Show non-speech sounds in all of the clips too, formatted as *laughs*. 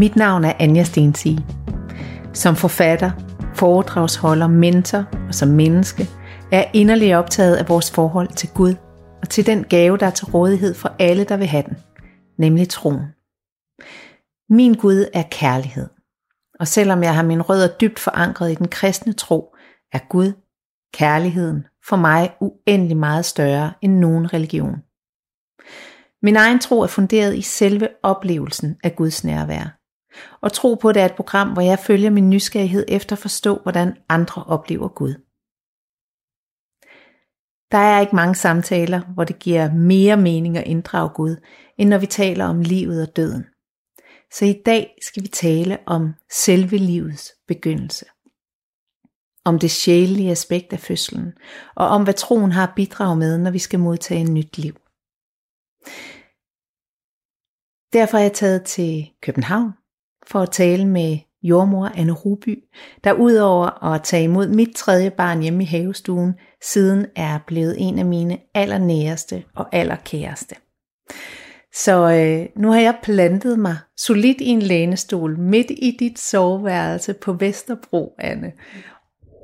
Mit navn er Anja Stensige. Som forfatter, foredragsholder, mentor og som menneske er jeg inderligt optaget af vores forhold til Gud og til den gave, der er til rådighed for alle, der vil have den, nemlig troen. Min Gud er kærlighed. Og selvom jeg har min rødder dybt forankret i den kristne tro, er Gud, kærligheden, for mig uendelig meget større end nogen religion. Min egen tro er funderet i selve oplevelsen af Guds nærvær. Og tro på det er et program, hvor jeg følger min nysgerrighed efter at forstå, hvordan andre oplever Gud. Der er ikke mange samtaler, hvor det giver mere mening at inddrage Gud, end når vi taler om livet og døden. Så i dag skal vi tale om selve livets begyndelse. Om det sjælelige aspekt af fødslen, og om hvad troen har bidraget med, når vi skal modtage et nyt liv. Derfor er jeg taget til København for at tale med jordmor Anne Ruby, der udover at tage imod mit tredje barn hjemme i havestuen, siden er blevet en af mine allernæreste og allerkæreste. Så øh, nu har jeg plantet mig solidt i en lænestol midt i dit soveværelse på Vesterbro, Anne.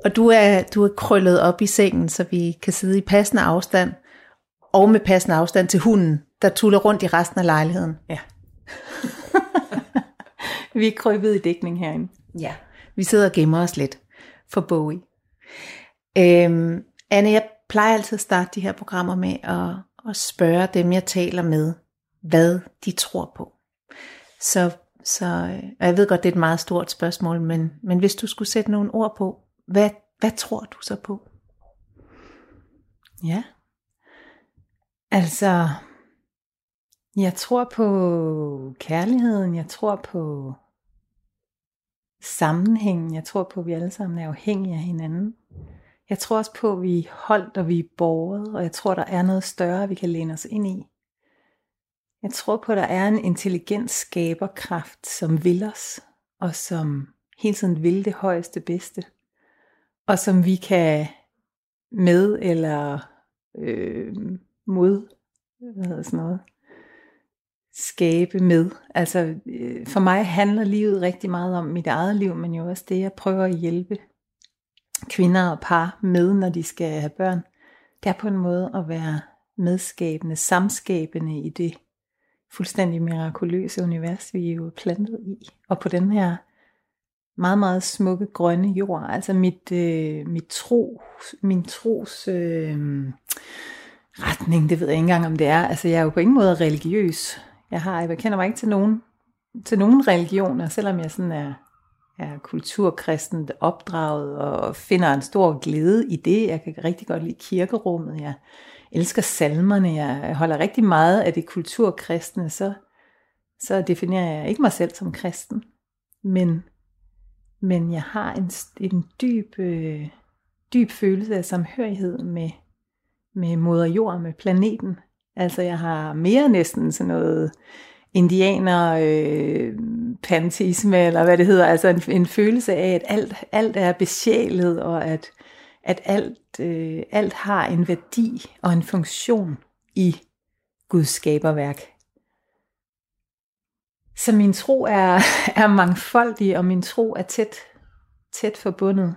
Og du er, du er krøllet op i sengen, så vi kan sidde i passende afstand, og med passende afstand til hunden, der tuller rundt i resten af lejligheden. Ja. *laughs* vi er krybet i dækning herinde. Ja, vi sidder og gemmer os lidt for Bowie. Øhm, Anne, jeg plejer altid at starte de her programmer med at, at spørge dem, jeg taler med, hvad de tror på. Så, så og jeg ved godt, det er et meget stort spørgsmål, men, men hvis du skulle sætte nogle ord på, hvad, hvad tror du så på? Ja. Altså, jeg tror på kærligheden, jeg tror på sammenhængen, jeg tror på, at vi alle sammen er afhængige af hinanden. Jeg tror også på, at vi er holdt og vi er borget, og jeg tror, der er noget større, vi kan læne os ind i. Jeg tror på, at der er en intelligent skaberkraft, som vil os, og som hele tiden vil det højeste bedste, og som vi kan med eller øh, mod, hvad hedder sådan noget, skabe med. Altså øh, for mig handler livet rigtig meget om mit eget liv, men jo også det, jeg prøver at hjælpe kvinder og par med, når de skal have børn. Det er på en måde at være medskabende, samskabende i det fuldstændig mirakuløse univers, vi er jo plantet i. Og på den her meget, meget smukke grønne jord. Altså mit, øh, mit tro, min tros øh, retning, det ved jeg ikke engang, om det er. Altså jeg er jo på ingen måde religiøs. Jeg, har, jeg kender mig ikke til nogen, til nogen religioner, selvom jeg sådan er, er kulturkristent opdraget og finder en stor glæde i det. Jeg kan rigtig godt lide kirkerummet. Jeg elsker salmerne. Jeg holder rigtig meget af det kulturkristne. Så, så definerer jeg ikke mig selv som kristen. Men, men jeg har en, en dyb, øh, dyb følelse af samhørighed med, med moder jord, med planeten. Altså jeg har mere næsten sådan noget indianer øh, pantisme, eller hvad det hedder, altså en, en følelse af, at alt, alt er besjælet, og at, at alt, øh, alt har en værdi og en funktion i Guds skaberværk. Så min tro er, *laughs* er mangfoldig, og min tro er tæt, tæt forbundet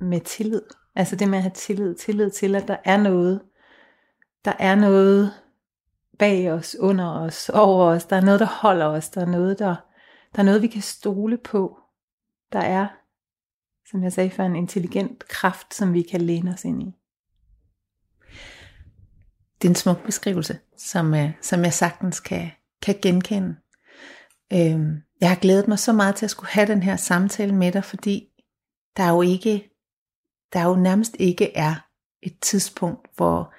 med tillid. Altså det med at have tillid, tillid til, at der er noget, der er noget bag os, under os, over os. Der er noget, der holder os. Der er noget, der, der er noget, vi kan stole på. Der er, som jeg sagde før, en intelligent kraft, som vi kan læne os ind i. Det er en smuk beskrivelse, som, øh, som jeg sagtens kan, kan genkende. Øhm, jeg har glædet mig så meget til at skulle have den her samtale med dig, fordi der er jo ikke, der er jo nærmest ikke er et tidspunkt, hvor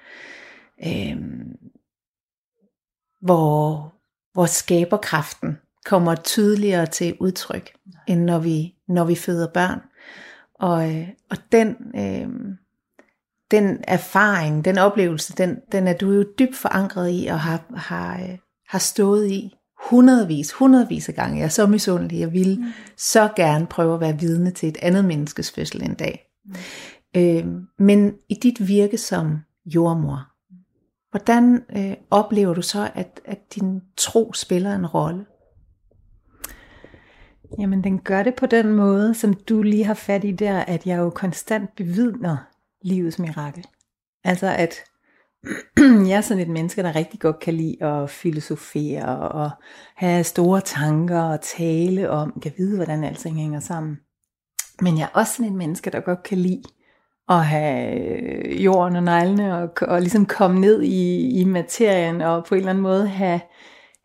øh, hvor, hvor skaberkraften kommer tydeligere til udtryk, end når vi, når vi føder børn. Og, øh, og den, øh, den erfaring, den oplevelse, den, den er du jo dybt forankret i, og har, har, øh, har stået i hundredvis, hundredvis af gange. Jeg er så misundelig, jeg vil mm. så gerne prøve at være vidne til et andet menneskes fødsel en dag. Mm. Øh, men i dit virke som jordmor, Hvordan øh, oplever du så, at, at din tro spiller en rolle? Jamen, den gør det på den måde, som du lige har fat i der, at jeg jo konstant bevidner livets mirakel. Altså, at *clears throat* jeg er sådan et menneske, der rigtig godt kan lide at filosofere og have store tanker og tale om, kan vide, hvordan alting hænger sammen. Men jeg er også sådan et menneske, der godt kan lide at have øh, jorden og neglene og, og ligesom komme ned i, i materien og på en eller anden måde have,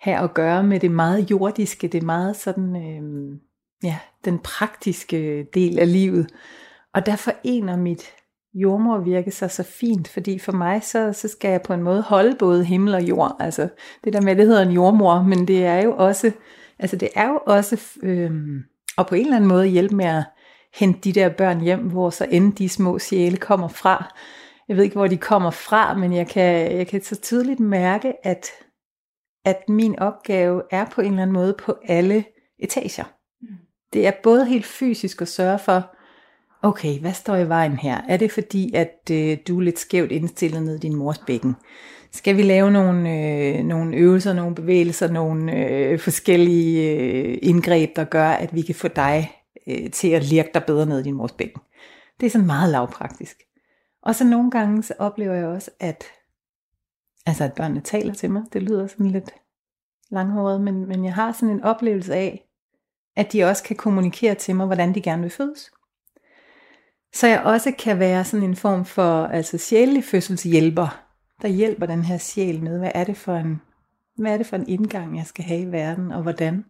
have at gøre med det meget jordiske, det meget sådan, øh, ja, den praktiske del af livet. Og der forener mit jordmorvirke sig så fint, fordi for mig så, så skal jeg på en måde holde både himmel og jord. Altså det der med, det hedder en jordmor, men det er jo også, altså det er jo også, øh, og på en eller anden måde hjælpe med at hente de der børn hjem, hvor så end de små sjæle kommer fra. Jeg ved ikke, hvor de kommer fra, men jeg kan, jeg kan så tydeligt mærke, at, at min opgave er på en eller anden måde på alle etager. Det er både helt fysisk at sørge for, okay, hvad står i vejen her? Er det fordi, at øh, du er lidt skævt indstillet ned i din mors bækken? Skal vi lave nogle, øh, nogle øvelser, nogle bevægelser, nogle øh, forskellige øh, indgreb, der gør, at vi kan få dig øh, til at lirke dig bedre ned i din mors bækken. Det er sådan meget lavpraktisk. Og så nogle gange så oplever jeg også, at, altså at børnene taler til mig. Det lyder sådan lidt langhåret, men, men jeg har sådan en oplevelse af, at de også kan kommunikere til mig, hvordan de gerne vil fødes. Så jeg også kan være sådan en form for altså sjælelig fødselshjælper, der hjælper den her sjæl med, hvad er det for en, hvad er det for en indgang, jeg skal have i verden, og hvordan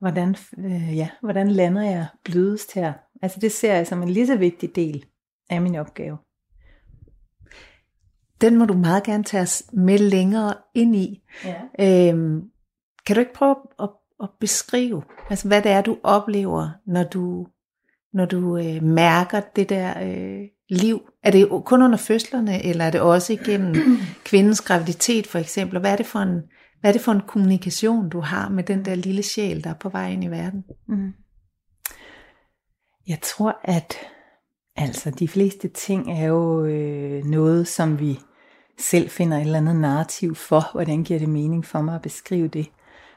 hvordan, øh, ja, hvordan lander jeg blødest her? Altså det ser jeg som en lige så vigtig del af min opgave. Den må du meget gerne tage os med længere ind i. Ja. Øhm, kan du ikke prøve at, at beskrive, altså hvad det er, du oplever, når du, når du øh, mærker det der øh, liv? Er det kun under fødslerne, eller er det også igennem *clears throat* kvindens graviditet for eksempel? Hvad er det for en, hvad er det for en kommunikation, du har med den der lille sjæl, der er på vej ind i verden? Mm. Jeg tror, at altså de fleste ting er jo øh, noget, som vi selv finder et eller andet narrativ for, hvordan giver det mening for mig at beskrive det.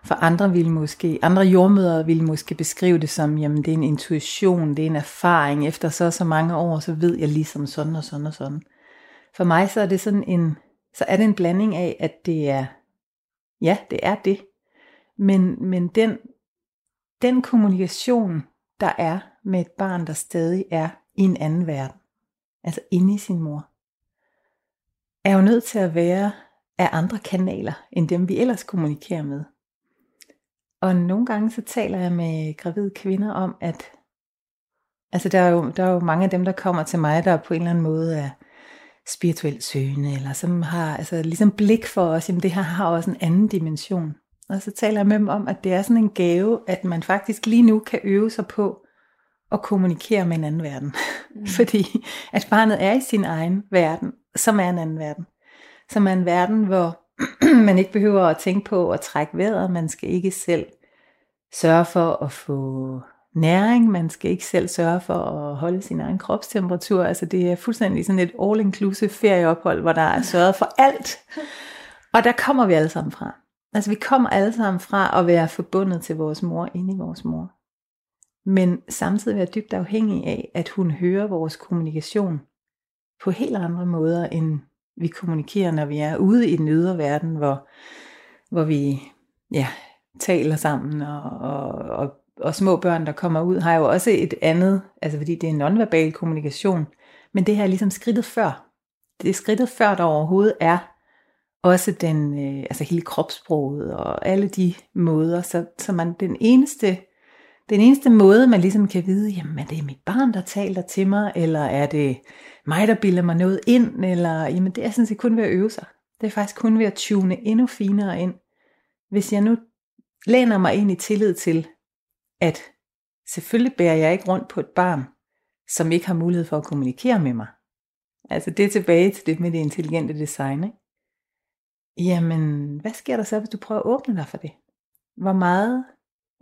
For andre vil måske, andre jordmøder vil måske beskrive det som, jamen det er en intuition, det er en erfaring, efter så så mange år, så ved jeg ligesom sådan og sådan og sådan. For mig så er det sådan en, så er det en blanding af, at det er Ja, det er det. Men, men den, den kommunikation, der er med et barn, der stadig er i en anden verden, altså inde i sin mor, er jo nødt til at være af andre kanaler, end dem vi ellers kommunikerer med. Og nogle gange så taler jeg med gravide kvinder om, at altså der er, jo, der er jo mange af dem, der kommer til mig, der på en eller anden måde er spirituelt søgende, eller som har altså, ligesom blik for os, jamen det her har også en anden dimension. Og så taler jeg med dem om, at det er sådan en gave, at man faktisk lige nu kan øve sig på at kommunikere med en anden verden. Mm. *laughs* Fordi at barnet er i sin egen verden, som er en anden verden. Som er en verden, hvor *clears throat* man ikke behøver at tænke på at trække vejret, man skal ikke selv sørge for at få næring, man skal ikke selv sørge for at holde sin egen kropstemperatur, altså det er fuldstændig sådan et all-inclusive ferieophold, hvor der er sørget for alt. Og der kommer vi alle sammen fra. Altså vi kommer alle sammen fra at være forbundet til vores mor, inde i vores mor. Men samtidig være dybt afhængig af, at hun hører vores kommunikation på helt andre måder, end vi kommunikerer, når vi er ude i den ydre verden, hvor, hvor vi ja, taler sammen og, og, og og små børn, der kommer ud, har jo også et andet, altså fordi det er nonverbal kommunikation, men det her er ligesom skridtet før. Det er skridtet før, der overhovedet er også den, øh, altså hele kropssproget og alle de måder, så, så man den eneste, den eneste måde, man ligesom kan vide, jamen er det mit barn, der taler til mig, eller er det mig, der bilder mig noget ind, eller jamen det er sådan set kun ved at øve sig. Det er faktisk kun ved at tune endnu finere ind. Hvis jeg nu læner mig ind i tillid til, at selvfølgelig bærer jeg ikke rundt på et barn, som ikke har mulighed for at kommunikere med mig. Altså det er tilbage til det med det intelligente design. Ikke? Jamen, hvad sker der så, hvis du prøver at åbne dig for det? Hvor meget,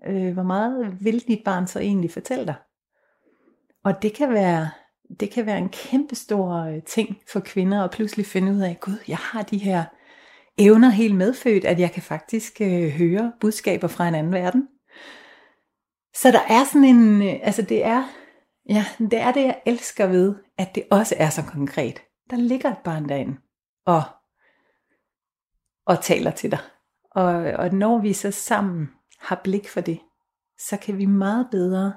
øh, hvor meget vil dit barn så egentlig fortælle dig? Og det kan være, det kan være en kæmpe stor øh, ting for kvinder at pludselig finde ud af, gud, jeg har de her evner helt medfødt, at jeg kan faktisk øh, høre budskaber fra en anden verden. Så der er sådan en, øh, altså det er, ja, det er det, jeg elsker ved, at det også er så konkret. Der ligger et barn derinde, og, og taler til dig. Og, og når vi så sammen har blik for det, så kan vi meget bedre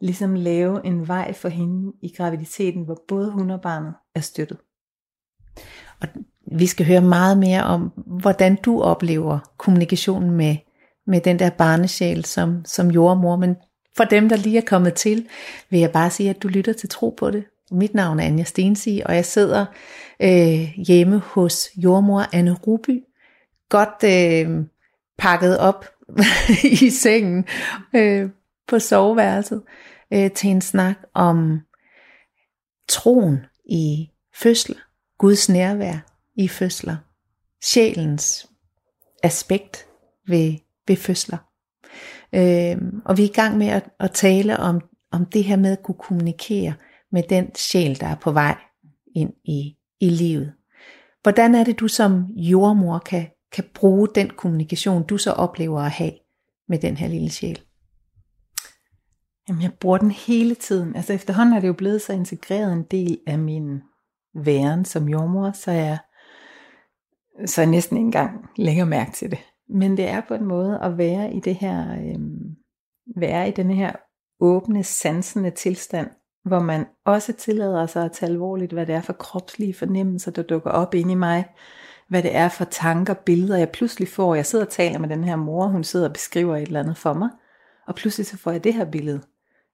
ligesom lave en vej for hende i graviditeten, hvor både hun og barnet er støttet. Og vi skal høre meget mere om, hvordan du oplever kommunikationen med, med den der barnesjæl som, som jordmor. Men for dem, der lige er kommet til, vil jeg bare sige, at du lytter til Tro på det. Mit navn er Anja Stensi, og jeg sidder øh, hjemme hos jordmor Anne Ruby. Godt øh, pakket op *laughs* i sengen øh, på soveværelset øh, til en snak om troen i fødsler, Guds nærvær i fødsler, sjælens aspekt ved, ved fødsler. Øh, og vi er i gang med at, at tale om, om det her med at kunne kommunikere med den sjæl, der er på vej ind i, i livet. Hvordan er det, du som jordmor kan, kan bruge den kommunikation, du så oplever at have med den her lille sjæl? Jamen, jeg bruger den hele tiden. Altså efterhånden er det jo blevet så integreret en del af min væren som jordmor, så jeg, så jeg næsten ikke engang lægger mærke til det. Men det er på en måde at være i det her, øhm, være i den her åbne, sansende tilstand, hvor man også tillader sig at tage alvorligt, hvad det er for kropslige fornemmelser, der dukker op ind i mig, hvad det er for tanker, billeder, jeg pludselig får. Jeg sidder og taler med den her mor, hun sidder og beskriver et eller andet for mig, og pludselig så får jeg det her billede.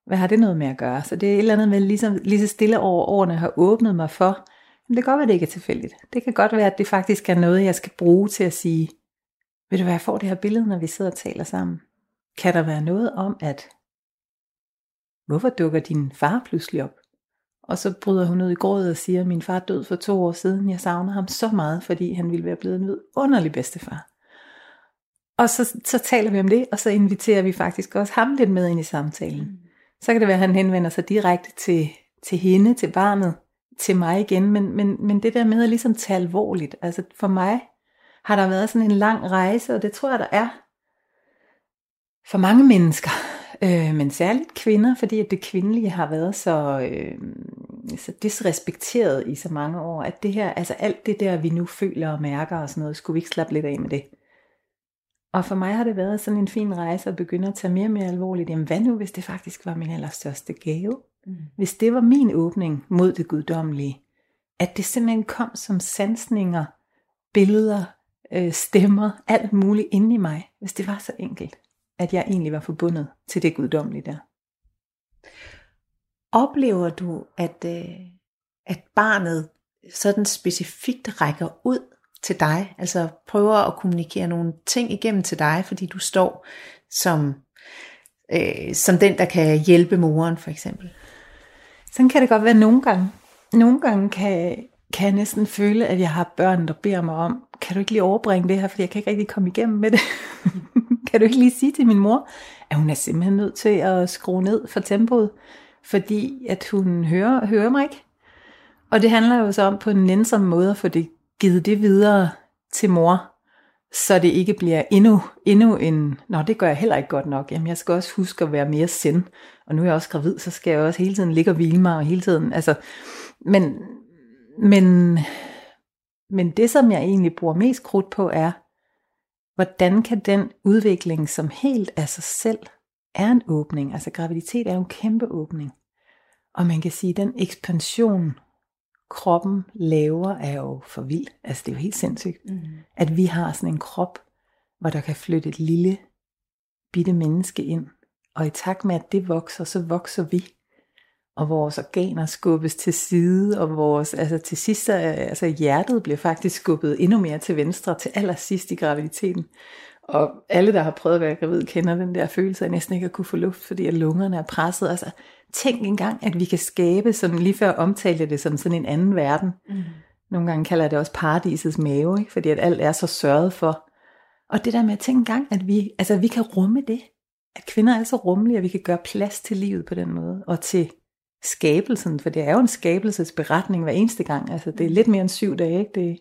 Hvad har det noget med at gøre? Så det er et eller andet med ligesom, lige så stille over årene har åbnet mig for, men det kan godt være, at det ikke er tilfældigt. Det kan godt være, at det faktisk er noget, jeg skal bruge til at sige, ved du hvad, jeg får det her billede, når vi sidder og taler sammen. Kan der være noget om, at hvorfor dukker din far pludselig op? Og så bryder hun ud i grådet og siger, at min far død for to år siden. Jeg savner ham så meget, fordi han ville være blevet en underlig bedstefar. Og så, så taler vi om det, og så inviterer vi faktisk også ham lidt med ind i samtalen. Mm. Så kan det være, at han henvender sig direkte til, til hende, til barnet, til mig igen. Men, men, men det der med at ligesom tage alvorligt, altså for mig har der været sådan en lang rejse, og det tror jeg, der er for mange mennesker, *laughs* øh, men særligt kvinder, fordi at det kvindelige har været så, øh, så disrespekteret i så mange år, at det her, altså alt det der, vi nu føler og mærker og sådan noget, skulle vi ikke slappe lidt af med det. Og for mig har det været sådan en fin rejse at begynde at tage mere og mere alvorligt. Jamen hvad nu, hvis det faktisk var min allerstørste gave? Mm. Hvis det var min åbning mod det guddommelige. At det simpelthen kom som sansninger, billeder, øh, stemmer, alt muligt inde i mig. Hvis det var så enkelt, at jeg egentlig var forbundet til det guddommelige der. Oplever du, at, øh, at barnet sådan specifikt rækker ud til dig, altså prøver at kommunikere nogle ting igennem til dig, fordi du står som, øh, som den, der kan hjælpe moren for eksempel. Sådan kan det godt være nogle gange. Nogle gange kan, kan jeg næsten føle, at jeg har børn, der beder mig om, kan du ikke lige overbringe det her, fordi jeg kan ikke rigtig komme igennem med det. *laughs* kan du ikke lige sige til min mor, at hun er simpelthen nødt til at skrue ned for tempoet, fordi at hun hører, hører mig ikke. Og det handler jo så om på en nænsom måde at få det givet det videre til mor, så det ikke bliver endnu, endnu en, nå det gør jeg heller ikke godt nok, jamen jeg skal også huske at være mere sind, og nu er jeg også gravid, så skal jeg også hele tiden ligge og hvile mig, og hele tiden, altså, men, men, men det som jeg egentlig bruger mest krudt på er, hvordan kan den udvikling, som helt af sig selv er en åbning, altså graviditet er jo en kæmpe åbning, og man kan sige, at den ekspansion, kroppen laver, er jo for vild. Altså det er jo helt sindssygt, mm. at vi har sådan en krop, hvor der kan flytte et lille bitte menneske ind. Og i takt med, at det vokser, så vokser vi. Og vores organer skubbes til side, og vores, altså til sidst, altså hjertet bliver faktisk skubbet endnu mere til venstre, til allersidst i graviditeten. Og alle, der har prøvet at være gravid, kender den der følelse af næsten ikke at kunne få luft, fordi at lungerne er presset. Altså, tænk engang, at vi kan skabe, som lige før omtalte det som sådan en anden verden. Mm. Nogle gange kalder jeg det også paradisets mave, ikke? fordi at alt er så sørget for. Og det der med at tænke engang, at vi, altså, vi kan rumme det. At kvinder er så rummelige, at vi kan gøre plads til livet på den måde. Og til skabelsen, for det er jo en skabelsesberetning hver eneste gang. Altså, det er lidt mere end syv dage, ikke? Det,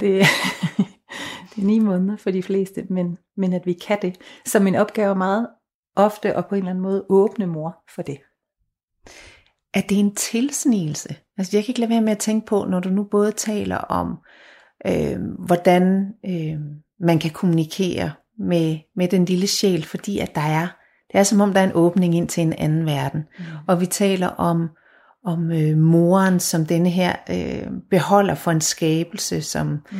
det, *laughs* det er ni måneder for de fleste, men, men at vi kan det. Så min opgave er meget ofte og på en eller anden måde åbne mor for det. Er det en tilsnigelse? Altså jeg kan ikke lade være med at tænke på, når du nu både taler om, øh, hvordan øh, man kan kommunikere med, med den lille sjæl, fordi at der er, det er som om der er en åbning ind til en anden verden. Mm. Og vi taler om, om øh, moren som denne her øh, beholder for en skabelse, som, mm.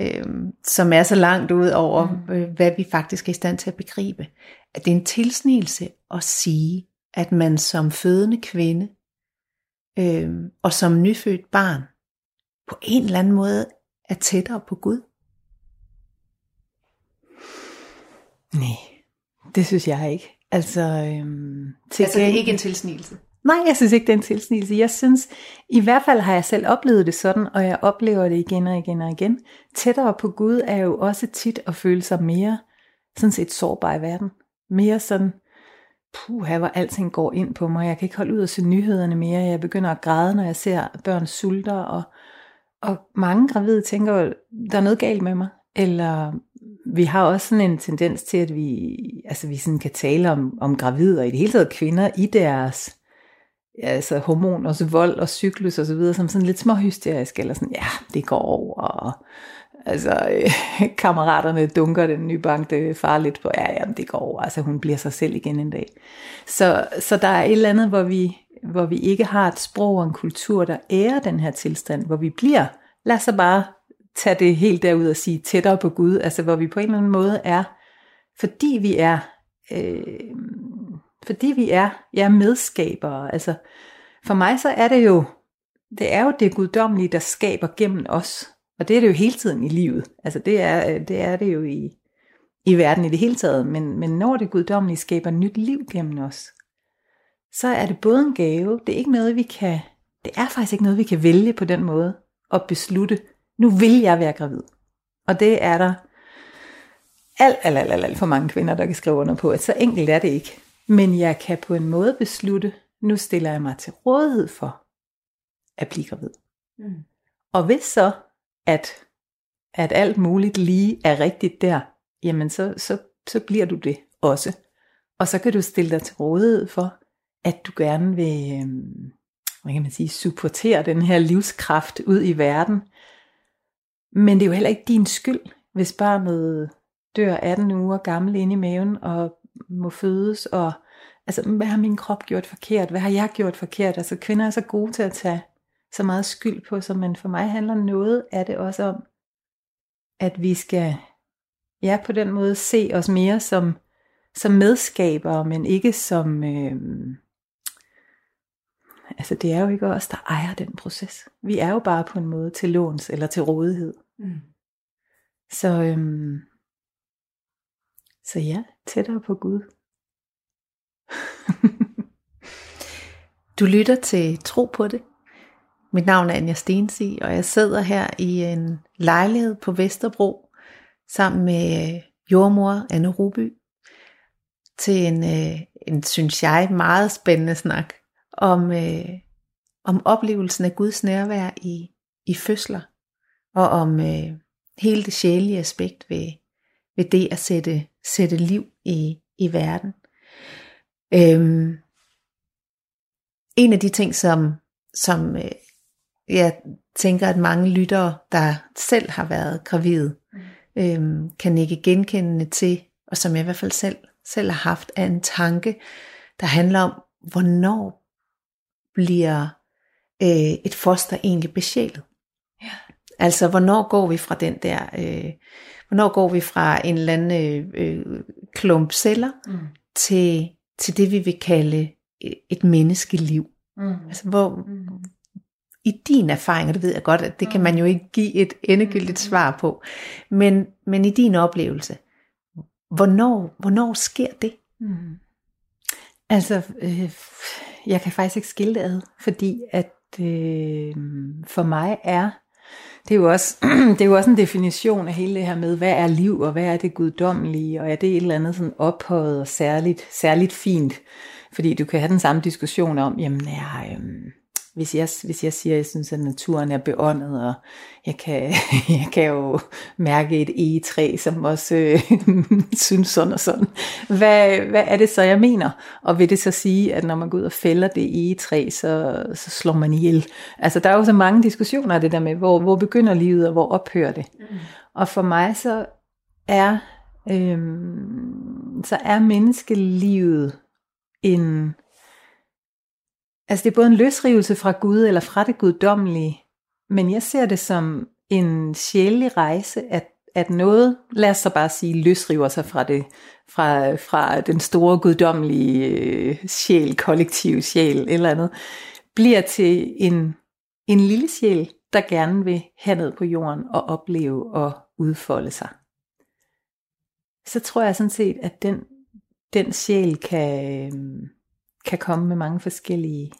øh, som er så langt ud over, mm. øh, hvad vi faktisk er i stand til at begribe. At det er en tilsnigelse at sige, at man som fødende kvinde øh, og som nyfødt barn på en eller anden måde er tættere på Gud. Nej, det synes jeg ikke. Altså, øhm, til altså det er ikke en tilsnigelse? Nej, jeg synes ikke, det er en tilsnigelse. Jeg synes, i hvert fald har jeg selv oplevet det sådan, og jeg oplever det igen og igen og igen. Tættere på Gud er jo også tit at føle sig mere sådan set sårbar i verden. Mere sådan, puh, hvor alting går ind på mig. Jeg kan ikke holde ud og se nyhederne mere. Jeg begynder at græde, når jeg ser børn sulter. Og, og mange gravide tænker der er noget galt med mig. Eller vi har også sådan en tendens til, at vi, altså vi sådan kan tale om, om gravide og i det hele taget kvinder i deres altså hormon, også vold og cyklus og så videre, som sådan lidt småhysterisk, eller sådan, ja, det går over, og altså, øh, *laughs* kammeraterne dunker den nybagte far lidt på, ja, jamen det går over, altså hun bliver sig selv igen en dag. Så, så der er et eller andet, hvor vi, hvor vi ikke har et sprog og en kultur, der ærer den her tilstand, hvor vi bliver, lad os bare tage det helt derud og sige tættere på Gud, altså hvor vi på en eller anden måde er, fordi vi er, øh, fordi vi er ja, medskabere, altså for mig så er det jo, det er jo det guddommelige, der skaber gennem os, og det er det jo hele tiden i livet, altså det er øh, det, er det jo i, i verden i det hele taget, men, men når det guddommelige skaber nyt liv gennem os, så er det både en gave, det er ikke noget vi kan, det er faktisk ikke noget vi kan vælge på den måde, og beslutte, nu vil jeg være gravid. Og det er der alt, alt, alt, alt, alt for mange kvinder, der kan skrive under på, at så enkelt er det ikke. Men jeg kan på en måde beslutte, nu stiller jeg mig til rådighed for at blive gravid. Mm. Og hvis så, at, at alt muligt lige er rigtigt der, jamen så, så, så bliver du det også. Og så kan du stille dig til rådighed for, at du gerne vil, øhm, hvad kan man sige, supportere den her livskraft ud i verden, men det er jo heller ikke din skyld, hvis barnet dør 18 uger gammel inde i maven og må fødes. Og, altså, hvad har min krop gjort forkert? Hvad har jeg gjort forkert? Altså, kvinder er så gode til at tage så meget skyld på sig, men for mig handler noget af det også om, at vi skal ja, på den måde se os mere som, som medskabere, men ikke som, øh, altså det er jo ikke os, der ejer den proces. Vi er jo bare på en måde til låns eller til rådighed. Mm. Så, øhm, så ja, tættere på Gud. *laughs* du lytter til Tro på det. Mit navn er Anja Stensi, og jeg sidder her i en lejlighed på Vesterbro sammen med øh, jordmor Anne Ruby til en, øh, en synes jeg, meget spændende snak om, øh, om oplevelsen af Guds nærvær i, i fødsler, og om øh, hele det sjælige aspekt ved, ved det at sætte, sætte liv i, i verden. Øhm, en af de ting, som, som øh, jeg tænker, at mange lyttere, der selv har været gravide, mm. øhm, kan ikke genkendende til, og som jeg i hvert fald selv, selv har haft, er en tanke, der handler om, hvornår bliver øh, et foster egentlig besjælet. Altså, hvornår går vi fra den der, øh, hvornår går vi fra en eller anden øh, klump celler mm. til, til det, vi vil kalde et menneskeliv. Mm. Altså, hvor, mm. i din erfaring, og det ved jeg godt, at det mm. kan man jo ikke give et endegyldigt mm. svar på, men, men i din oplevelse, hvornår, hvornår sker det? Mm. Altså, øh, jeg kan faktisk ikke skille det ad, fordi at øh, for mig er det er, jo også, *clears throat* det er jo også en definition af hele det her med, hvad er liv, og hvad er det guddommelige, og er det et eller andet sådan ophøjet og særligt, særligt fint? Fordi du kan have den samme diskussion om, jamen er, øhm, hvis jeg, hvis jeg siger, at jeg synes, at naturen er beåndet, og jeg kan, *laughs* jeg kan jo mærke et egetræ, som også øh, *laughs* synes sådan og sådan. Hvad, hvad er det så, jeg mener? Og vil det så sige, at når man går ud og fælder det egetræ, så, så slår man ihjel? Altså, der er jo så mange diskussioner af det der med, hvor, hvor begynder livet, og hvor ophører det? Mm. Og for mig så er, øh, så er menneskelivet en Altså det er både en løsrivelse fra Gud eller fra det guddommelige, men jeg ser det som en sjældent rejse, at, at noget, lad os så bare sige, løsriver sig fra, det, fra, fra den store guddommelige øh, sjæl, kollektiv sjæl eller andet, bliver til en, en lille sjæl, der gerne vil have på jorden og opleve og udfolde sig. Så tror jeg sådan set, at den, den sjæl kan, øhm, kan komme med mange forskellige,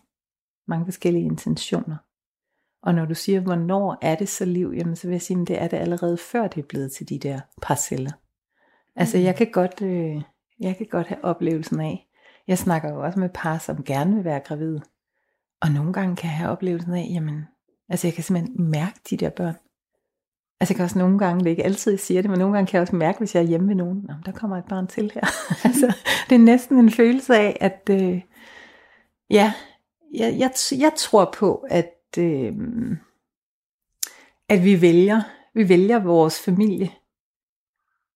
mange forskellige intentioner. Og når du siger, hvornår er det så liv, jamen så vil jeg sige, at det er det allerede før det er blevet til de der parceller. Altså jeg mm. kan godt, øh, jeg kan godt have oplevelsen af, jeg snakker jo også med par, som gerne vil være gravide. Og nogle gange kan jeg have oplevelsen af, jamen, altså jeg kan simpelthen mærke de der børn. Altså jeg kan også nogle gange, det er ikke altid jeg siger det, men nogle gange kan jeg også mærke, hvis jeg er hjemme ved nogen, Nå, der kommer et barn til her. *laughs* altså det er næsten en følelse af, at, øh, Ja, jeg, jeg, jeg tror på, at, øh, at vi vælger, vi vælger vores familie.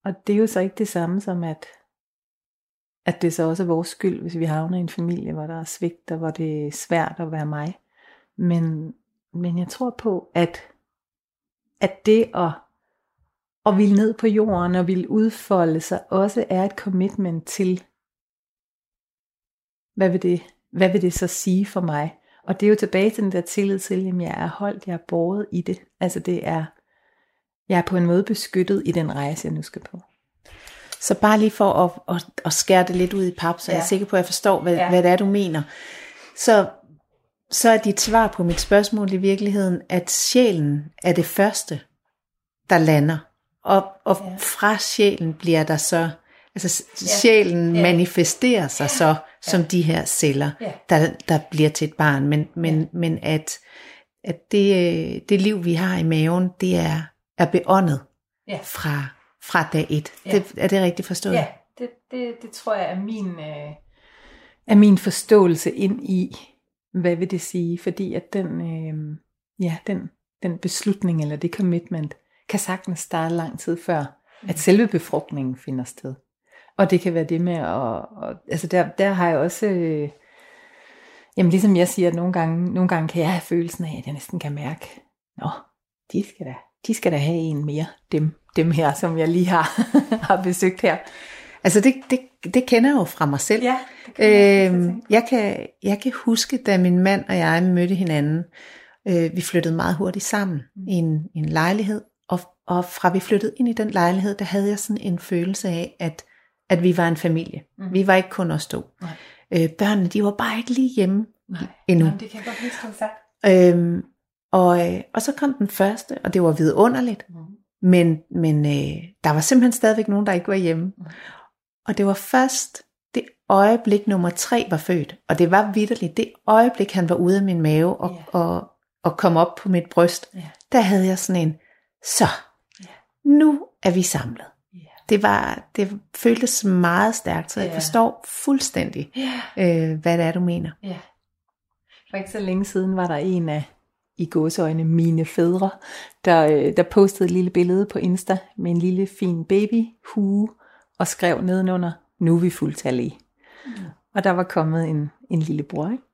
Og det er jo så ikke det samme som, at, at det så også er vores skyld, hvis vi havner i en familie, hvor der er svigt, og hvor det er svært at være mig. Men, men jeg tror på, at, at det at, at ville ned på jorden og ville udfolde sig, også er et commitment til, hvad vil det hvad vil det så sige for mig? Og det er jo tilbage til den der tillid til, at jeg er holdt, jeg er båret i det. Altså det er, jeg er på en måde beskyttet i den rejse, jeg nu skal på. Så bare lige for at, at, at skære det lidt ud i pap, så ja. jeg er sikker på, at jeg forstår, hvad, ja. hvad det er, du mener. Så, så er dit svar på mit spørgsmål i virkeligheden, at sjælen er det første, der lander. Og, og ja. fra sjælen bliver der så, altså sjælen ja. manifesterer sig så som de her celler, der, der bliver til et barn. Men, men, men at, at det, det liv, vi har i maven, det er, er beåndet ja. fra, fra dag et. Ja. Det, er det rigtigt forstået? Ja, det, det, det tror jeg er min, øh, er min forståelse ind i, hvad vil det sige, fordi at den, øh, ja, den, den beslutning eller det commitment, kan sagtens starte lang tid før, at mm. selve befrugtningen finder sted. Og det kan være det med at, og, altså der, der har jeg også, øh, jamen ligesom jeg siger, at nogle gange, nogle gange kan jeg have følelsen af, at jeg næsten kan mærke, nå, de skal da, de skal da have en mere, dem, dem her, som jeg lige har, *laughs* har besøgt her. Altså det, det, det kender jeg jo fra mig selv. Ja, det kan jeg, øhm, jeg, kan, jeg kan huske, da min mand og jeg mødte hinanden, øh, vi flyttede meget hurtigt sammen mm. i, en, en lejlighed, og, og fra vi flyttede ind i den lejlighed, der havde jeg sådan en følelse af, at at vi var en familie. Mm. Vi var ikke kun os to. Nej. Øh, børnene, de var bare ikke lige hjemme Nej. endnu. Jamen, det kan jeg godt huske, sagt. Øhm, og, øh, og så kom den første, og det var vidunderligt. Mm. Men, men øh, der var simpelthen stadigvæk nogen, der ikke var hjemme. Mm. Og det var først det øjeblik nummer tre var født, og det var vidderligt, det øjeblik han var ude af min mave og, yeah. og, og kom op på mit bryst, yeah. der havde jeg sådan en, så, yeah. nu er vi samlet det var det føltes meget stærkt, så jeg forstår fuldstændig, yeah. øh, hvad det er, du mener. Ja. For ikke så længe siden var der en af i gåseøjne mine fædre, der, øh, der postede et lille billede på Insta med en lille fin baby hue og skrev nedenunder, nu er vi fuldtallige. Mm. Og der var kommet en, en lille bror, ikke?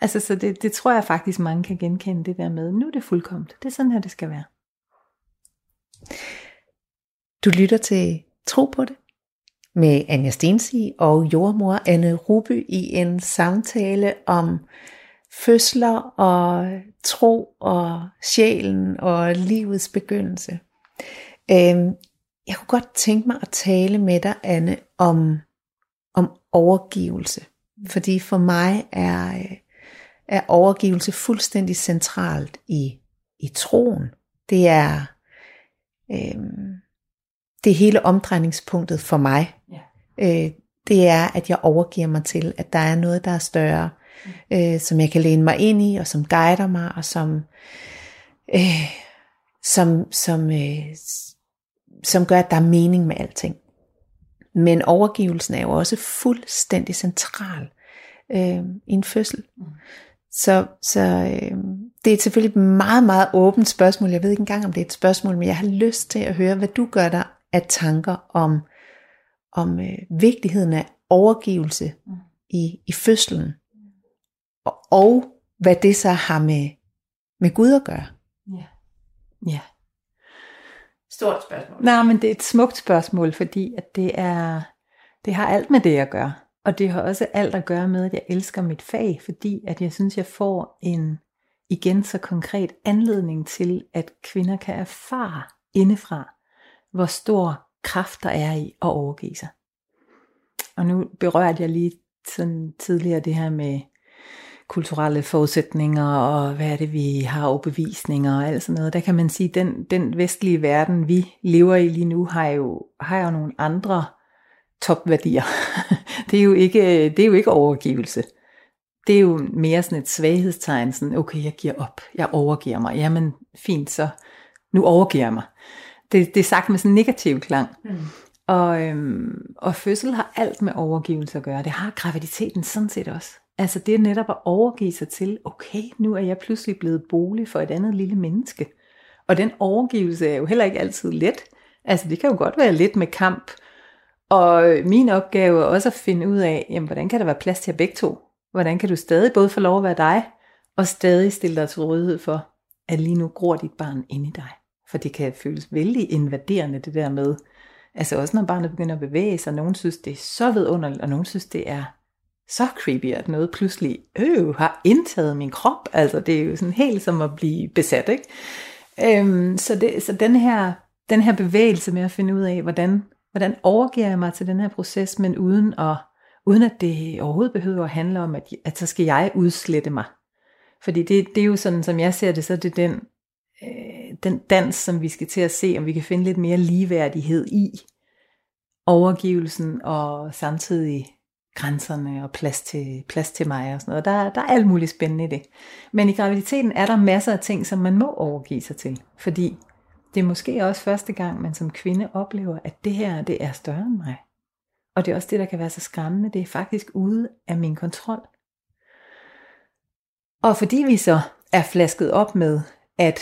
Altså, så det, det tror jeg faktisk, mange kan genkende det der med, nu er det fuldkomt. Det er sådan her, det skal være. Du lytter til Tro på det med Anja Stensi og jordmor Anne Ruby i en samtale om fødsler og tro og sjælen og livets begyndelse. Øhm, jeg kunne godt tænke mig at tale med dig, Anne, om, om overgivelse. Fordi for mig er, øh, er overgivelse fuldstændig centralt i, i troen. Det er, øhm, det er hele omdrejningspunktet for mig. Ja. Øh, det er, at jeg overgiver mig til, at der er noget, der er større. øh, som jeg kan læne mig ind i, og som guider mig, og som, øh, som, som, øh, som gør, at der er mening med alting. Men overgivelsen er jo også fuldstændig central øh, i en fødsel. Mm. Så, så øh, det er selvfølgelig et meget, meget åbent spørgsmål. Jeg ved ikke engang, om det er et spørgsmål, men jeg har lyst til at høre, hvad du gør der af tanker om, om øh, vigtigheden af overgivelse mm. i, i fødslen. Og, og hvad det så har med, med Gud at gøre. Ja. Ja. Stort spørgsmål. Nej, men det er et smukt spørgsmål, fordi at det er det har alt med det at gøre. Og det har også alt at gøre med, at jeg elsker mit fag, fordi at jeg synes, jeg får en igen så konkret anledning til, at kvinder kan erfare indefra, hvor stor kraft der er i at overgive sig. Og nu berørte jeg lige sådan tidligere det her med kulturelle forudsætninger, og hvad er det, vi har overbevisninger og alt sådan noget. Der kan man sige, at den, den vestlige verden, vi lever i lige nu, har jo, har jo nogle andre topværdier. *laughs* det, er jo ikke, det er jo ikke overgivelse. Det er jo mere sådan et svaghedstegn, sådan, okay, jeg giver op, jeg overgiver mig. Jamen, fint, så nu overgiver jeg mig. Det, det er sagt med sådan en negativ klang. Mm. Og, øhm, og fødsel har alt med overgivelse at gøre. Det har graviditeten sådan set også. Altså det er netop at overgive sig til, okay, nu er jeg pludselig blevet bolig for et andet lille menneske. Og den overgivelse er jo heller ikke altid let. Altså det kan jo godt være lidt med kamp. Og min opgave er også at finde ud af, jamen, hvordan kan der være plads til jer begge to? Hvordan kan du stadig både få lov at være dig, og stadig stille dig til rådighed for, at lige nu gror dit barn ind i dig. For det kan føles vældig invaderende det der med, altså også når barnet begynder at bevæge sig, nogen synes det er så vidunderligt, og nogen synes det er så creepy, at noget pludselig øh, har indtaget min krop. Altså det er jo sådan helt som at blive besat, ikke? Øhm, så det, så den, her, den her bevægelse med at finde ud af, hvordan, hvordan overgiver jeg mig til den her proces, men uden at uden at det overhovedet behøver at handle om, at, at så skal jeg udslette mig. Fordi det, det er jo sådan, som jeg ser det, så er det den, øh, den dans, som vi skal til at se, om vi kan finde lidt mere ligeværdighed i overgivelsen og samtidig grænserne og plads til, plads til mig og sådan noget. Der, der er alt muligt spændende i det. Men i graviditeten er der masser af ting, som man må overgive sig til. Fordi det er måske også første gang, man som kvinde oplever, at det her, det er større end mig. Og det er også det, der kan være så skræmmende. Det er faktisk ude af min kontrol. Og fordi vi så er flasket op med, at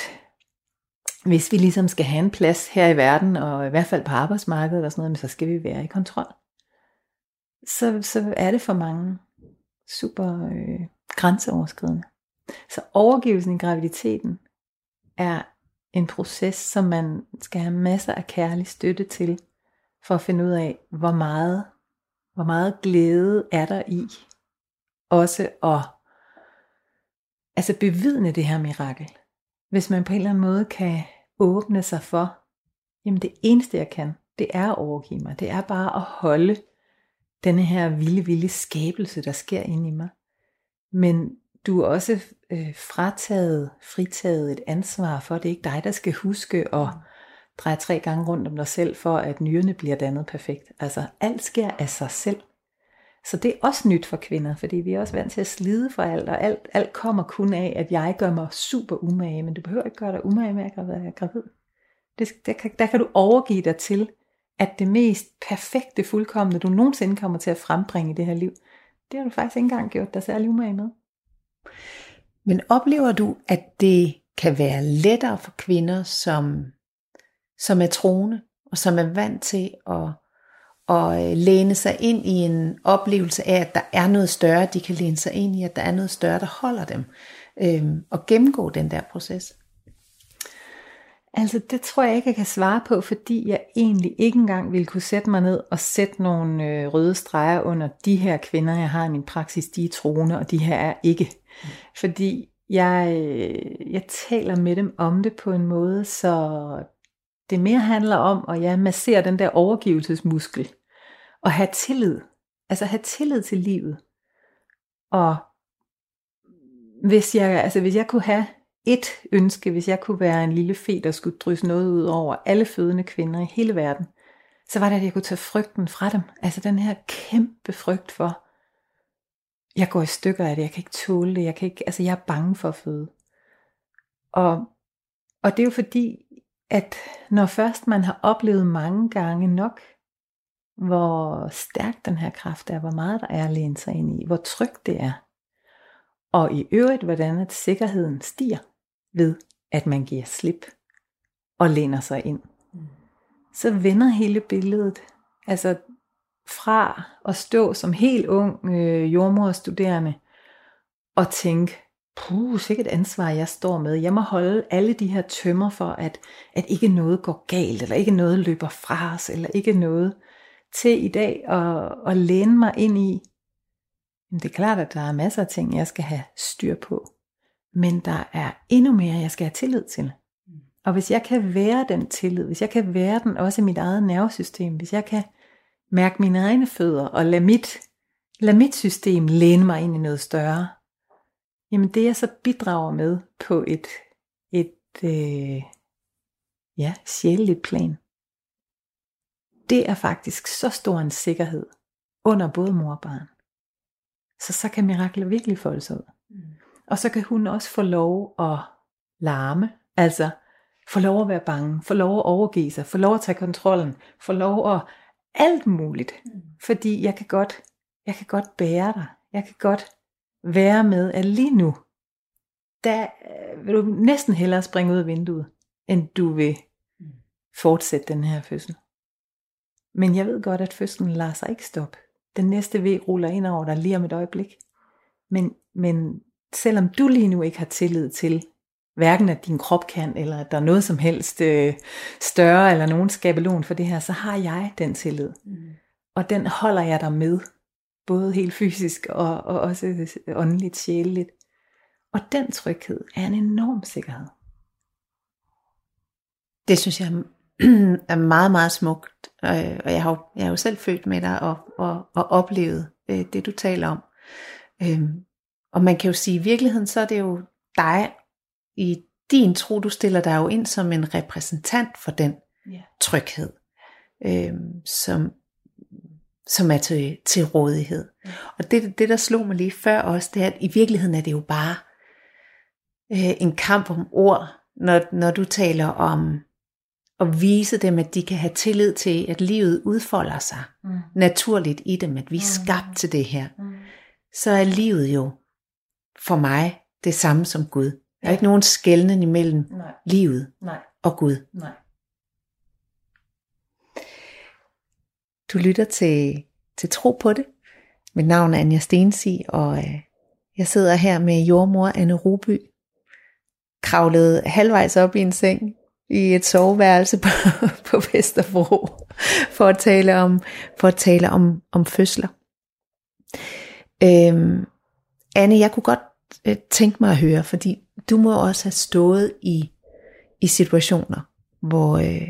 hvis vi ligesom skal have en plads her i verden, og i hvert fald på arbejdsmarkedet og sådan noget, så skal vi være i kontrol. Så, så er det for mange super øh, grænseoverskridende. Så overgivelsen i graviditeten er en proces, som man skal have masser af kærlig støtte til, for at finde ud af, hvor meget, hvor meget glæde er der i også at altså bevidne det her mirakel. Hvis man på en eller anden måde kan åbne sig for, jamen det eneste jeg kan, det er at overgive mig. Det er bare at holde denne her vilde, vilde skabelse, der sker inde i mig. Men du er også øh, frataget, fritaget et ansvar for, at det er ikke dig, der skal huske at dreje tre gange rundt om dig selv, for at nyrene bliver dannet perfekt. Altså alt sker af sig selv. Så det er også nyt for kvinder, fordi vi er også vant til at slide for alt, og alt, alt kommer kun af, at jeg gør mig super umage, men du behøver ikke gøre dig umage med at være gravid. Det, der, kan, der kan du overgive dig til, at det mest perfekte, fuldkommende, du nogensinde kommer til at frembringe i det her liv, det har du faktisk ikke engang gjort dig særlig umage med. Men oplever du, at det kan være lettere for kvinder, som som er troende, og som er vant til at, og øh, læne sig ind i en oplevelse af, at der er noget større, de kan læne sig ind i, at der er noget større, der holder dem, øhm, og gennemgå den der proces? Altså det tror jeg ikke, jeg kan svare på, fordi jeg egentlig ikke engang ville kunne sætte mig ned og sætte nogle øh, røde streger under de her kvinder, jeg har i min praksis, de er troende, og de her er ikke. Mm. Fordi jeg, øh, jeg taler med dem om det på en måde, så det mere handler om at ja, massere den der overgivelsesmuskel. Og have tillid. Altså have tillid til livet. Og hvis jeg, altså hvis jeg kunne have et ønske, hvis jeg kunne være en lille fe, der skulle drysse noget ud over alle fødende kvinder i hele verden, så var det, at jeg kunne tage frygten fra dem. Altså den her kæmpe frygt for, jeg går i stykker af det, jeg kan ikke tåle det, jeg, kan ikke, altså jeg er bange for at føde. Og, og det er jo fordi, at når først man har oplevet mange gange nok, hvor stærk den her kraft er, hvor meget der er at læne sig ind i, hvor trygt det er, og i øvrigt, hvordan at sikkerheden stiger ved, at man giver slip og læner sig ind. Mm. Så vender hele billedet. Altså fra at stå som helt ung øh, jordmorstuderende og tænke, puh, sikkert ansvar jeg står med. Jeg må holde alle de her tømmer for, at, at ikke noget går galt, eller ikke noget løber fra os, eller ikke noget til i dag at, at læne mig ind i. Men det er klart, at der er masser af ting, jeg skal have styr på. Men der er endnu mere, jeg skal have tillid til. Og hvis jeg kan være den tillid, hvis jeg kan være den også i mit eget nervesystem, hvis jeg kan mærke mine egne fødder og lade mit, lad mit system læne mig ind i noget større, jamen det jeg så bidrager med på et, et øh, ja, sjæleligt plan, det er faktisk så stor en sikkerhed under både mor og barn. Så så kan mirakler virkelig folde sig ud. Mm. Og så kan hun også få lov at larme, altså få lov at være bange, få lov at overgive sig, få lov at tage kontrollen, få lov at alt muligt. Mm. Fordi jeg kan godt, jeg kan godt bære dig. Jeg kan godt være med, at lige nu, der øh, vil du næsten hellere springe ud af vinduet, end du vil fortsætte den her fødsel. Men jeg ved godt, at fødslen lader sig ikke stoppe. Den næste væg ruller ind over dig lige om et øjeblik. Men, men selvom du lige nu ikke har tillid til, hverken at din krop kan, eller at der er noget som helst øh, større, eller nogen skabelon for det her, så har jeg den tillid. Mm. Og den holder jeg dig med, både helt fysisk og, og også åndeligt, sjæleligt. Og den tryghed er en enorm sikkerhed. Det synes jeg *clears throat* er meget, meget smukt. Øh, og jeg har, jo, jeg har jo selv følt med dig og, og, og oplevet øh, det, du taler om. Øhm, og man kan jo sige, at i virkeligheden så er det jo dig i din tro, du stiller dig jo ind som en repræsentant for den yeah. tryghed, øhm, som, som er til, til rådighed. Og det, det, der slog mig lige før også, det er, at i virkeligheden er det jo bare øh, en kamp om ord, når, når du taler om at vise dem, at de kan have tillid til, at livet udfolder sig mm. naturligt i dem, at vi er mm. skabt til det her. Mm. Så er livet jo for mig det samme som Gud. Der er ikke nogen skældning imellem Nej. livet Nej. og Gud. Nej. Du lytter til, til Tro på det. Mit navn er Anja Stensi, og øh, jeg sidder her med jordmor Anne Ruby. Kravlede halvvejs op i en seng i et soveværelse på, *laughs* på Vesterbro for at tale om, for at tale om, om fødsler. Øhm, Anne, jeg kunne godt øh, tænke mig at høre, fordi du må også have stået i, i situationer, hvor, øh,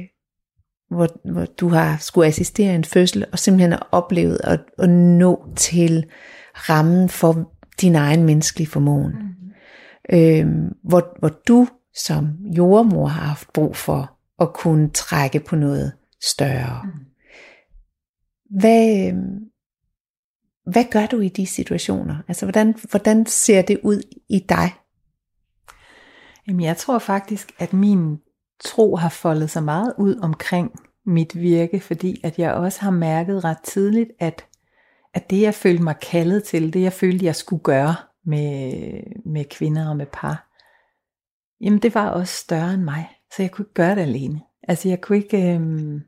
hvor, hvor du har skulle assistere en fødsel, og simpelthen har oplevet at, at nå til rammen for din egen menneskelige formåen. Mm. Øh, hvor, hvor du som jordmor har haft brug for at kunne trække på noget større. Mm. Hvad, øh, hvad gør du i de situationer? Altså, hvordan, hvordan ser det ud i dig? Jamen, jeg tror faktisk, at min tro har foldet sig meget ud omkring mit virke, fordi at jeg også har mærket ret tidligt, at, at det jeg følte mig kaldet til, det jeg følte jeg skulle gøre med, med kvinder og med par, jamen det var også større end mig, så jeg kunne ikke gøre det alene. Altså jeg kunne ikke, øhm,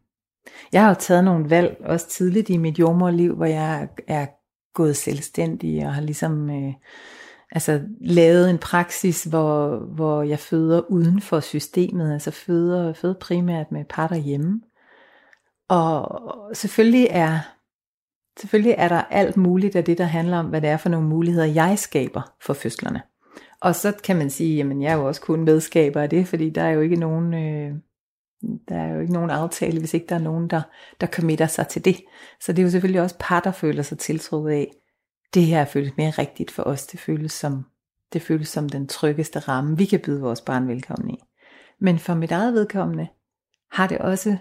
jeg har jo taget nogle valg også tidligt i mit jordmorliv, hvor jeg er gået selvstændig og har ligesom øh, altså lavet en praksis, hvor, hvor jeg føder uden for systemet, altså føder, føder primært med par derhjemme. Og selvfølgelig er, selvfølgelig er der alt muligt af det, der handler om, hvad det er for nogle muligheder, jeg skaber for fødslerne. Og så kan man sige, jamen jeg er jo også kun medskaber af det, fordi der er jo ikke nogen, øh, der er jo ikke nogen aftale, hvis ikke der er nogen, der, der committer sig til det. Så det er jo selvfølgelig også par, der føler sig tiltrukket af, det her føles mere rigtigt for os. Det føles som, det føles som den tryggeste ramme, vi kan byde vores barn velkommen i. Men for mit eget vedkommende har det også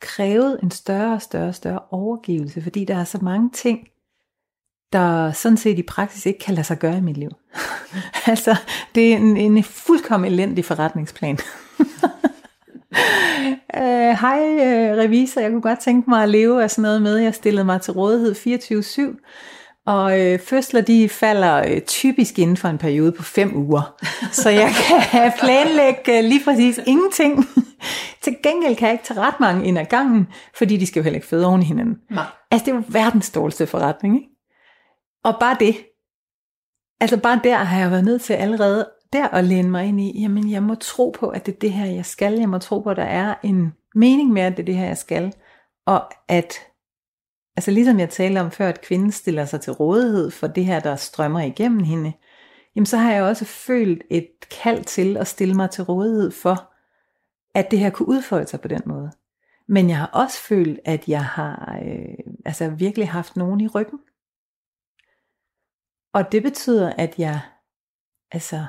krævet en større og større større overgivelse, fordi der er så mange ting, der sådan set i praksis ikke kan lade sig gøre i mit liv. *laughs* altså, det er en, en fuldkommen elendig forretningsplan. uh, *laughs* hej uh, revisor, jeg kunne godt tænke mig at leve af sådan noget med, jeg stillede mig til rådighed 24-7, og øh, fødsler de falder øh, typisk inden for en periode på fem uger. Så jeg kan *laughs* planlægge øh, lige præcis ingenting. Til gengæld kan jeg ikke tage ret mange ind ad gangen, fordi de skal jo heller ikke føde oven i hinanden. Nej. Altså det er jo verdens dårligste forretning. Ikke? Og bare det. Altså bare der har jeg været nødt til allerede der at læne mig ind i, jamen jeg må tro på, at det er det her, jeg skal. Jeg må tro på, at der er en mening med, at det er det her, jeg skal. Og at, altså ligesom jeg talte om før, at kvinden stiller sig til rådighed for det her, der strømmer igennem hende, jamen så har jeg også følt et kald til at stille mig til rådighed for, at det her kunne udfolde sig på den måde. Men jeg har også følt, at jeg har øh, altså virkelig haft nogen i ryggen. Og det betyder, at jeg altså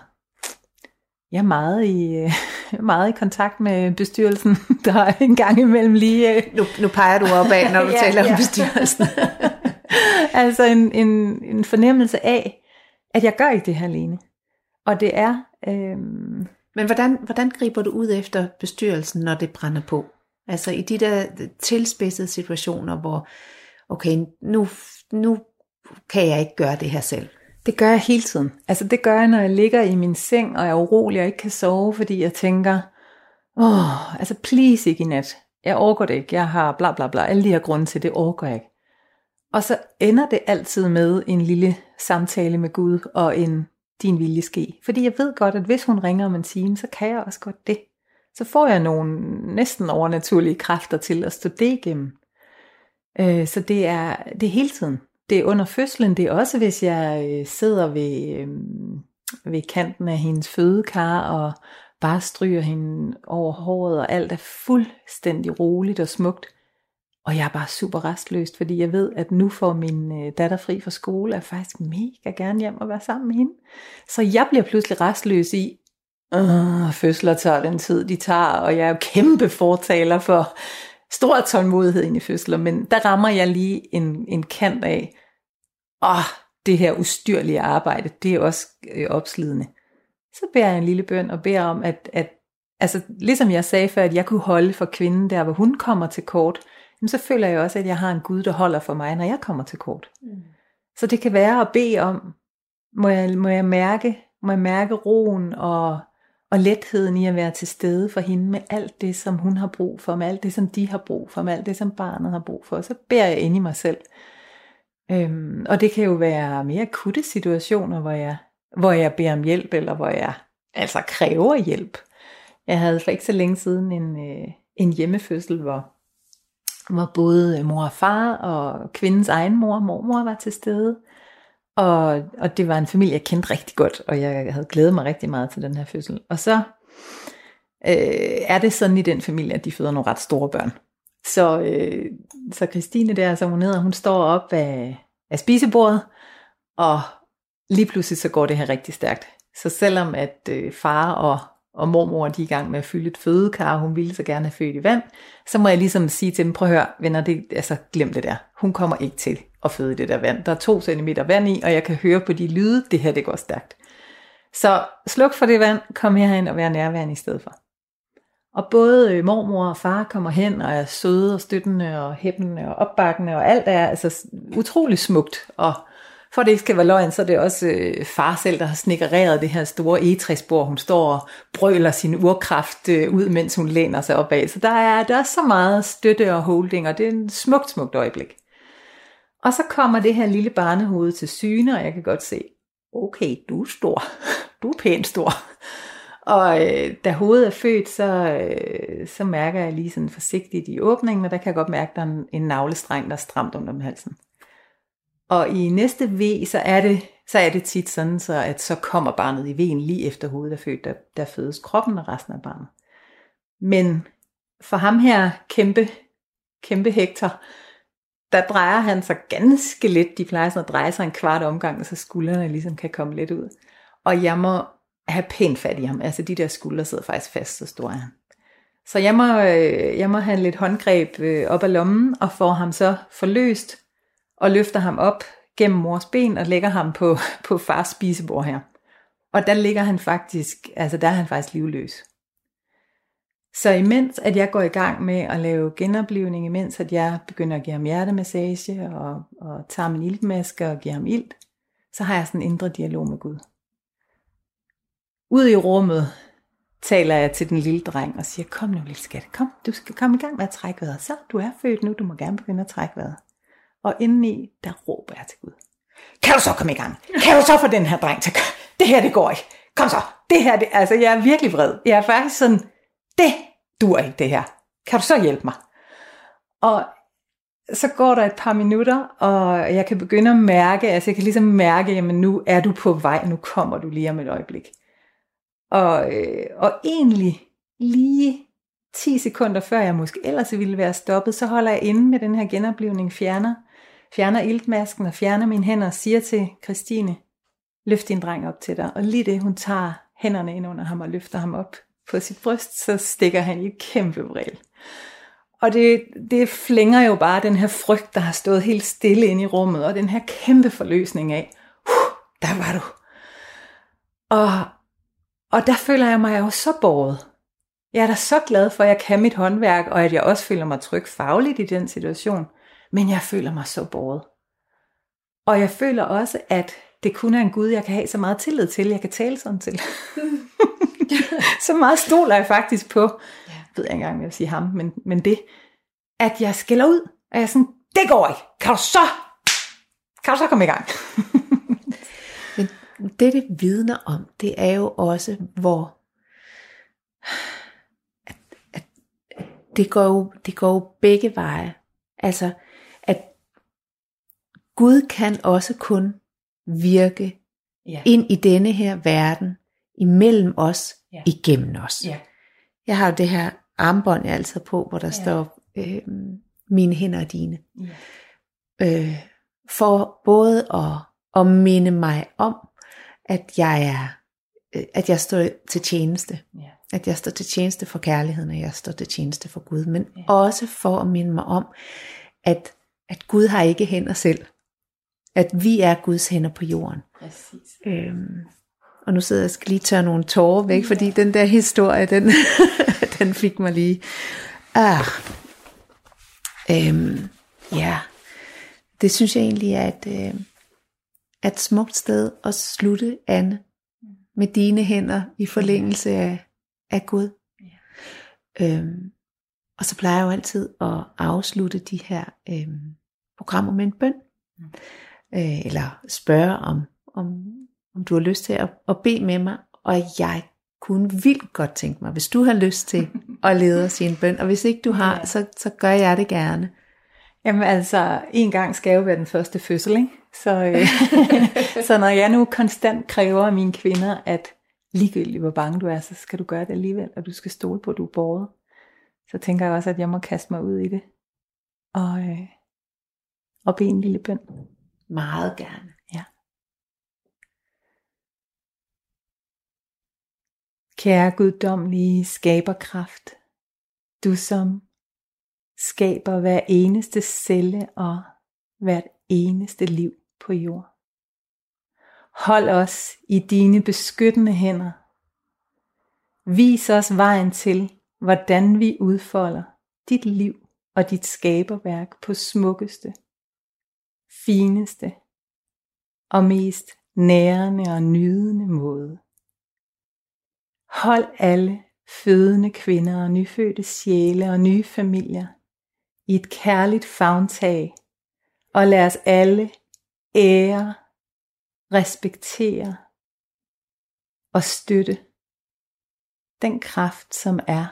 jeg er meget i, øh, *laughs* meget i kontakt med bestyrelsen, *laughs* der er en gang imellem lige... Øh, Nu, nu peger du op af, når du *laughs* Ja, taler ja. om bestyrelsen. altså en, en, en fornemmelse af, at jeg gør ikke det her alene. Og det er... Øhm, Men hvordan, hvordan griber du ud efter bestyrelsen, når det brænder på? Altså i de der tilspidsede situationer, hvor okay, nu, nu kan jeg ikke gøre det her selv. Det gør jeg hele tiden. Altså det gør jeg, når jeg ligger i min seng, og jeg er urolig og ikke kan sove, fordi jeg tænker, åh, altså please ikke i nat. Jeg overgår det ikke. Jeg har bla bla bla. Alle de her grunde til, det overgår jeg ikke. Og så ender det altid med en lille samtale med Gud og en din vilje ske. Fordi jeg ved godt, at hvis hun ringer om en time, så kan jeg også godt det. Så får jeg nogle næsten overnaturlige kræfter til at stå det igennem. Øh, så det er, det er hele tiden. Det er under fødslen, det er også hvis jeg øh, sidder ved, øh, ved kanten af hendes fødekar og bare stryger hende over håret, og alt er fuldstændig roligt og smukt. Og jeg er bare super restløst, fordi jeg ved, at nu får min øh, datter fri fra skole, og jeg faktisk mega gerne hjem og være sammen med hende. Så jeg bliver pludselig restløs i, Åh, fødsler tager den tid, de tager, og jeg er jo kæmpe fortaler for stor tålmodighed ind i fødsler, men der rammer jeg lige en, en kant af, åh, det her ustyrlige arbejde, det er også øh, opslidende. Så beder jeg en lille bøn og beder om, at, at altså, ligesom jeg sagde før, at jeg kunne holde for kvinden der, hvor hun kommer til kort, jamen, så føler jeg også, at jeg har en Gud, der holder for mig, når jeg kommer til kort. Mm. Så det kan være at bede om, må jeg, må jeg mærke, må jeg mærke roen og, og letheden i at være til stede for hende med alt det, som hun har brug for, med alt det, som de har brug for, med alt det, som barnet har brug for. Så beder jeg ind i mig selv. Øhm, og det kan jo være mere akutte situationer, hvor jeg, hvor jeg beder om hjælp, eller hvor jeg altså kræver hjælp. Jeg havde for ikke så længe siden en, øh, en hjemmefødsel, hvor, hvor både mor og far og kvindens egen mor og mormor var til stede. Og, og det var en familie, jeg kendte rigtig godt, og jeg havde glædet mig rigtig meget til den her fødsel. Og så øh, er det sådan i den familie, at de føder nogle ret store børn. Så, øh, så Christine der, som hun hedder, hun står op af, af spisebordet, og lige pludselig så går det her rigtig stærkt. Så selvom at øh, far og, og mormor de er i gang med at fylde et fødekar, hun ville så gerne have født i vand, så må jeg ligesom sige til dem, prøv at høre, venner, det, altså glem det der. Hun kommer ikke til at føde i det der vand. Der er to centimeter vand i, og jeg kan høre på de lyde, det her det går stærkt. Så sluk for det vand, kom herhen og vær nærværende i stedet for. Og både øh, mormor og far kommer hen og er søde og støttende og hæppende og opbakkende, og alt er altså utrolig smukt. Og for at det ikke skal være løgn, så er det også øh, far selv, der har snikkereret det her store egetræsbord. Hun står og brøler sin urkraft øh, ud, mens hun læner sig opad. Så der er, der er så meget støtte og holding, og det er en smukt, smukt øjeblik. Og så kommer det her lille barnehoved til syne, og jeg kan godt se, okay, du er stor. *laughs* Du er pænt stor. Og øh, da hovedet er født, så, øh, så mærker jeg lige sådan forsigtigt i åbningen, og der kan jeg godt mærke, at der er en, en navlestreng, der er stramt om halsen. Og i næste V, så er det, så er det tit sådan, så at så kommer barnet i V'en lige efter hovedet er født, der, der fødes kroppen og resten af barnet. Men for ham her kæmpe, kæmpe Hector, der drejer han sig ganske lidt. De plejer sådan at dreje sig en kvart omgang, så skuldrene ligesom kan komme lidt ud. Og jeg må have pænt fat i ham. Altså de der skuldre sidder faktisk fast, så stor er han. Så jeg må, øh, jeg må have lidt håndgreb øh, op af lommen, og får ham så forløst, og løfter ham op gennem mors ben og lægger ham på, *laughs* på fars spisebord her. Og der ligger han faktisk, altså der er han faktisk livløs. Så imens at jeg går i gang med at lave genoplevning, imens at jeg begynder at give ham hjertemassage og, og tager min iltmaske og giver ham ilt, så har jeg sådan en indre dialog med Gud. Ud i rummet taler jeg til den lille dreng og siger, kom nu lille skat, kom, du skal komme i gang med at trække vejret. Så, du er født nu, du må gerne begynde at trække vejret. Og indeni, der råber jeg til Gud. Kan du så komme i gang? Kan du så få den her dreng til Det her, det går ikke. Kom så. Det her, det, altså jeg er virkelig vred. Jeg er faktisk sådan, det dur ikke det her. Kan du så hjælpe mig? Og så går der et par minutter, og jeg kan begynde at mærke, altså jeg kan ligesom mærke, jamen nu er du på vej, nu kommer du lige om et øjeblik. Og, øh, og egentlig lige 10 sekunder før jeg måske ellers ville være stoppet, så holder jeg inde med den her genoplevning, fjerner, fjerner iltmasken og fjerner mine hænder og siger til Christine, løft din dreng op til dig. Og lige det, hun tager hænderne ind under ham og løfter ham op på sit bryst, så stikker han i et kæmpe vrel. Og det, det flænger jo bare den her frygt, der har stået helt stille inde i rummet, og den her kæmpe forløsning af, uh, der var du. Og, og der føler jeg mig jo så båret. Jeg er da så glad for, at jeg kan mit håndværk, og at jeg også føler mig tryg fagligt i den situation. Men jeg føler mig så båret. Og jeg føler også, at det kun er en Gud, jeg kan have så meget tillid til, jeg kan tale sådan til. *laughs* så meget stoler jeg faktisk på, ja. jeg ved jeg ikke engang, om jeg vil sige ham, men, men det, at jeg skiller ud, og jeg er sådan, det går ikke, kan du så, kan du så komme i gang? Det, det vidner om, det er jo også, hvor at, at, det, går jo, det går jo begge veje. Altså, at Gud kan også kun virke ja. ind i denne her verden, imellem os, ja. igennem os. Ja. Jeg har jo det her armbånd, jeg altid på, hvor der ja. står, øh, mine hænder er dine. Ja. Øh, for både at, at minde mig om, at jeg er, øh, at jeg står til tjeneste. Ja. At jeg står til tjeneste for kærligheden, og jeg står til tjeneste for Gud. Men ja. også for at minde mig om, at, at Gud har ikke hænder selv. At vi er Guds hænder på jorden. Præcis. Øhm, og nu sidder jeg skal lige tørre nogle tårer væk, fordi ja. den der historie, den, *laughs* den fik mig lige. Ah. Øhm, ja, det synes jeg egentlig er et, øh, et smukt sted at slutte, Anne, med dine hænder i forlængelse af, af Gud. Ja. Øhm, og så plejer jeg jo altid at afslutte de her øhm, programmer med en bøn. Mm. Øh, eller spørge om, om om du har lyst til at, at bede med mig, og jeg kunne vildt godt tænke mig, hvis du har lyst til *laughs* at lede os i en bøn, og hvis ikke du har, ja. så, så gør jeg det gerne. Jamen altså, en gang skal jo være den første fødsel, ikke? Så, øh, *laughs* så når jeg nu konstant kræver af mine kvinder, at ligegyldigt hvor bange du er, så skal du gøre det alligevel, og du skal stole på, at du er båret, så tænker jeg også, at jeg må kaste mig ud i det, og, øh, og bede en lille bøn. Meget gerne. Kære guddommelige skaberkraft, du som skaber hver eneste celle og hvert eneste liv på jord. Hold os i dine beskyttende hænder. Vis os vejen til, hvordan vi udfolder dit liv og dit skaberværk på smukkeste, fineste og mest nærende og nydende måde. Hold alle fødende kvinder og nyfødte sjæle og nye familier i et kærligt favntag, og lad os alle ære, respektere og støtte den kraft, som er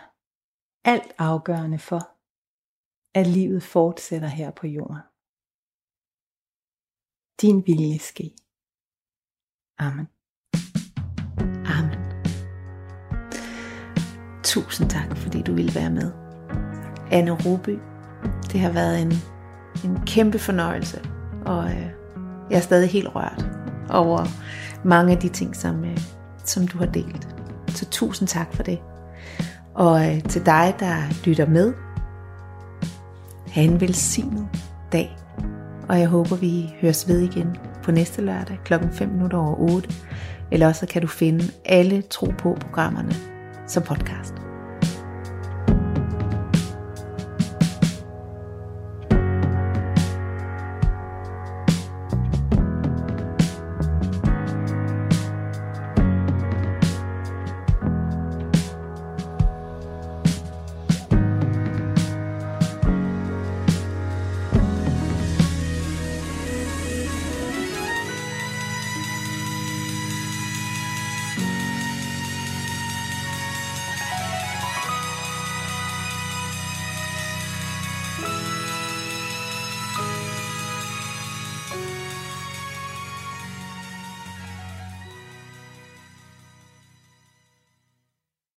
alt afgørende for, at livet fortsætter her på jorden. Din vilje ske. Amen. Tusind tak, fordi du ville være med. Anne Ruby, det har været en, en kæmpe fornøjelse, og øh, jeg er stadig helt rørt over mange af de ting, som, øh, som du har delt. Så tusind tak for det. Og øh, til dig, der lytter med, have en velsignet dag, og jeg håber, vi høres ved igen på næste lørdag kl. 5 minutter over 8. Eller også kan du finde alle Tro på programmerne som podcast.